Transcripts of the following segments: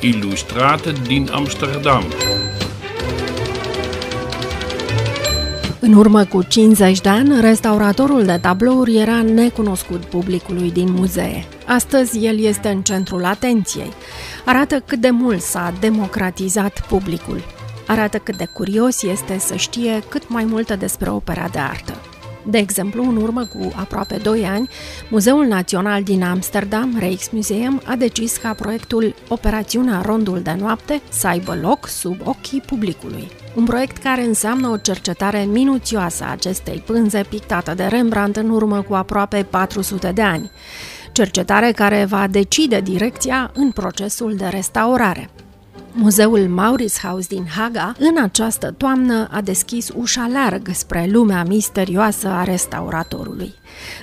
Illustrate din Amsterdam. În urmă cu 50 de ani, restauratorul de tablouri era necunoscut publicului din muzee. Astăzi el este în centrul atenției. Arată cât de mult s-a democratizat publicul. Arată cât de curios este să știe cât mai multe despre opera de artă. De exemplu, în urmă cu aproape 2 ani, Muzeul Național din Amsterdam, Rijksmuseum, a decis ca proiectul Operațiunea Rondul de Noapte să aibă loc sub ochii publicului. Un proiect care înseamnă o cercetare minuțioasă a acestei pânze pictată de Rembrandt în urmă cu aproape 400 de ani. Cercetare care va decide direcția în procesul de restaurare. Muzeul Mauritshuis din Haga, în această toamnă, a deschis ușa larg spre lumea misterioasă a restauratorului.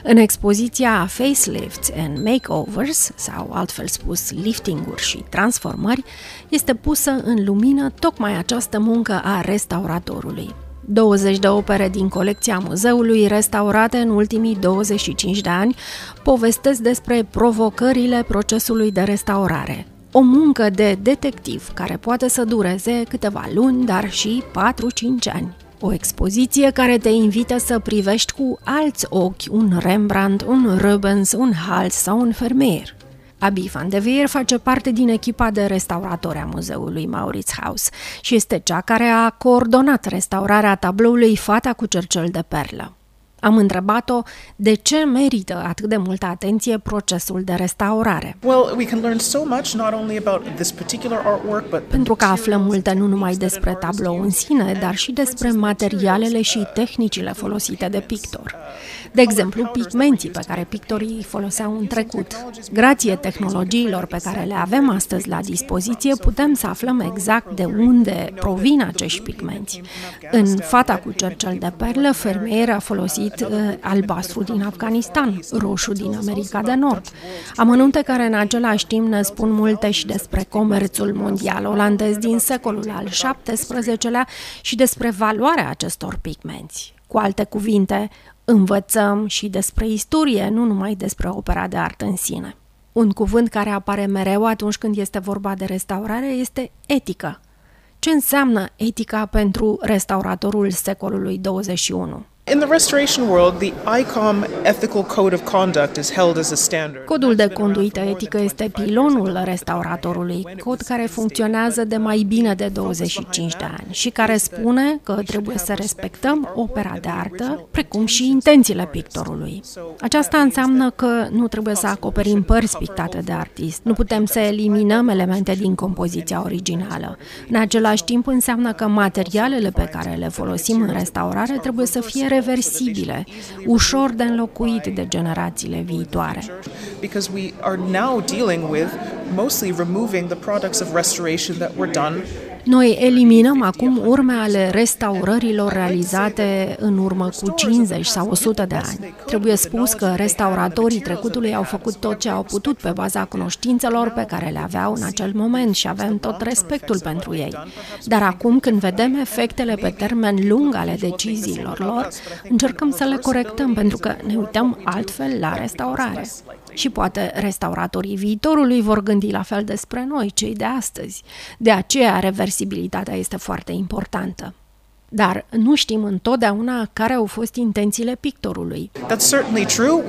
În expoziția Facelifts and Makeovers, sau altfel spus liftinguri și transformări, este pusă în lumină tocmai această muncă a restauratorului. 20 de opere din colecția muzeului, restaurate în ultimii 25 de ani, povestesc despre provocările procesului de restaurare, o muncă de detectiv care poate să dureze câteva luni, dar și 4-5 ani. O expoziție care te invită să privești cu alți ochi un Rembrandt, un Rubens, un Hals sau un Vermeer. Abi van de Veer face parte din echipa de restauratori a muzeului Mauritshuis și este cea care a coordonat restaurarea tabloului Fata cu cercel de perlă. Am întrebat-o de ce merită atât de multă atenție procesul de restaurare. Pentru că aflăm multe nu numai despre tablou în sine, dar și despre materialele și tehnicile folosite de pictor. De exemplu, pigmenții pe care pictorii îi foloseau în trecut. Grație tehnologiilor pe care le avem astăzi la dispoziție, putem să aflăm exact de unde provin acești pigmenți. În Fata cu cercel de perlă, fermier a folosit uh, albastru din Afganistan, roșu din America de Nord. Amănunte care în același timp ne spun multe și despre comerțul mondial olandez din secolul al XVII-lea și despre valoarea acestor pigmenți. Cu alte cuvinte, învățăm și despre istorie, nu numai despre opera de artă în sine. Un cuvânt care apare mereu atunci când este vorba de restaurare este etică. Ce înseamnă etica pentru restauratorul secolului 21? In the restoration world, the ICOM ethical code of conduct is held as a standard. Codul de conduită etică este pilonul restauratorului, cod care funcționează de mai bine de 25 de ani și care spune că trebuie să respectăm opera de artă, precum și intențiile pictorului. Aceasta înseamnă că nu trebuie să acoperim părți pictate de artist, nu putem să eliminăm elemente din compoziția originală. În același timp înseamnă că materialele pe care le folosim în restaurare trebuie să fie reversibile, ușor de înlocuit de generațiile viitoare. Because we are now dealing with mostly removing the products of restoration that were done noi eliminăm acum urme ale restaurărilor realizate în urmă cu 50 sau 100 de ani. Trebuie spus că restauratorii trecutului au făcut tot ce au putut pe baza cunoștințelor pe care le aveau în acel moment și avem tot respectul pentru ei. Dar acum, când vedem efectele pe termen lung ale deciziilor lor, încercăm să le corectăm pentru că ne uităm altfel la restaurare. Și poate restauratorii viitorului vor gândi la fel despre noi, cei de astăzi. De aceea, reversibilitatea este foarte importantă. Dar nu știm întotdeauna care au fost intențiile pictorului.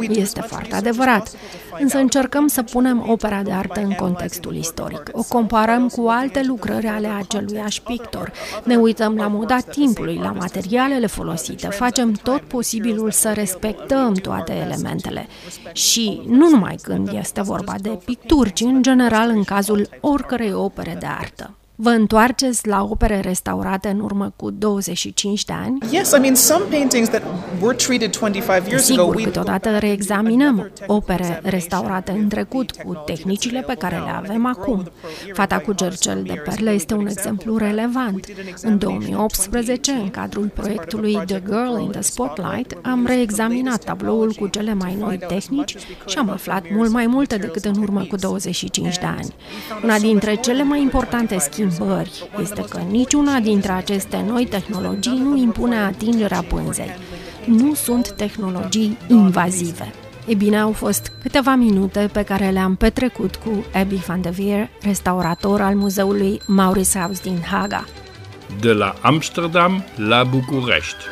Este foarte adevărat. Însă încercăm să punem opera de artă în contextul istoric. O comparăm cu alte lucrări ale aceluiași pictor. Ne uităm la moda timpului, la materialele folosite. Facem tot posibilul să respectăm toate elementele. Și nu numai când este vorba de picturi, ci în general în cazul oricărei opere de artă. Vă întoarceți la opere restaurate în urmă cu 25 de ani? Yes, I mean some paintings that were treated 25 years Sigur, ago. câteodată reexaminăm opere restaurate în trecut cu tehnicile pe care le avem acum. Fata cu gercel de perle este un exemplu relevant. În 2018, în cadrul proiectului The Girl in the Spotlight, am reexaminat tabloul cu cele mai noi tehnici și am aflat mult mai multe decât în urmă cu 25 de ani. Una dintre cele mai importante schimbări schimbări este că niciuna dintre aceste noi tehnologii nu impune atingerea pânzei. Nu sunt tehnologii invazive. E bine, au fost câteva minute pe care le-am petrecut cu Abby van de Veer, restaurator al muzeului Mauritshuis din Haga. De la Amsterdam la București.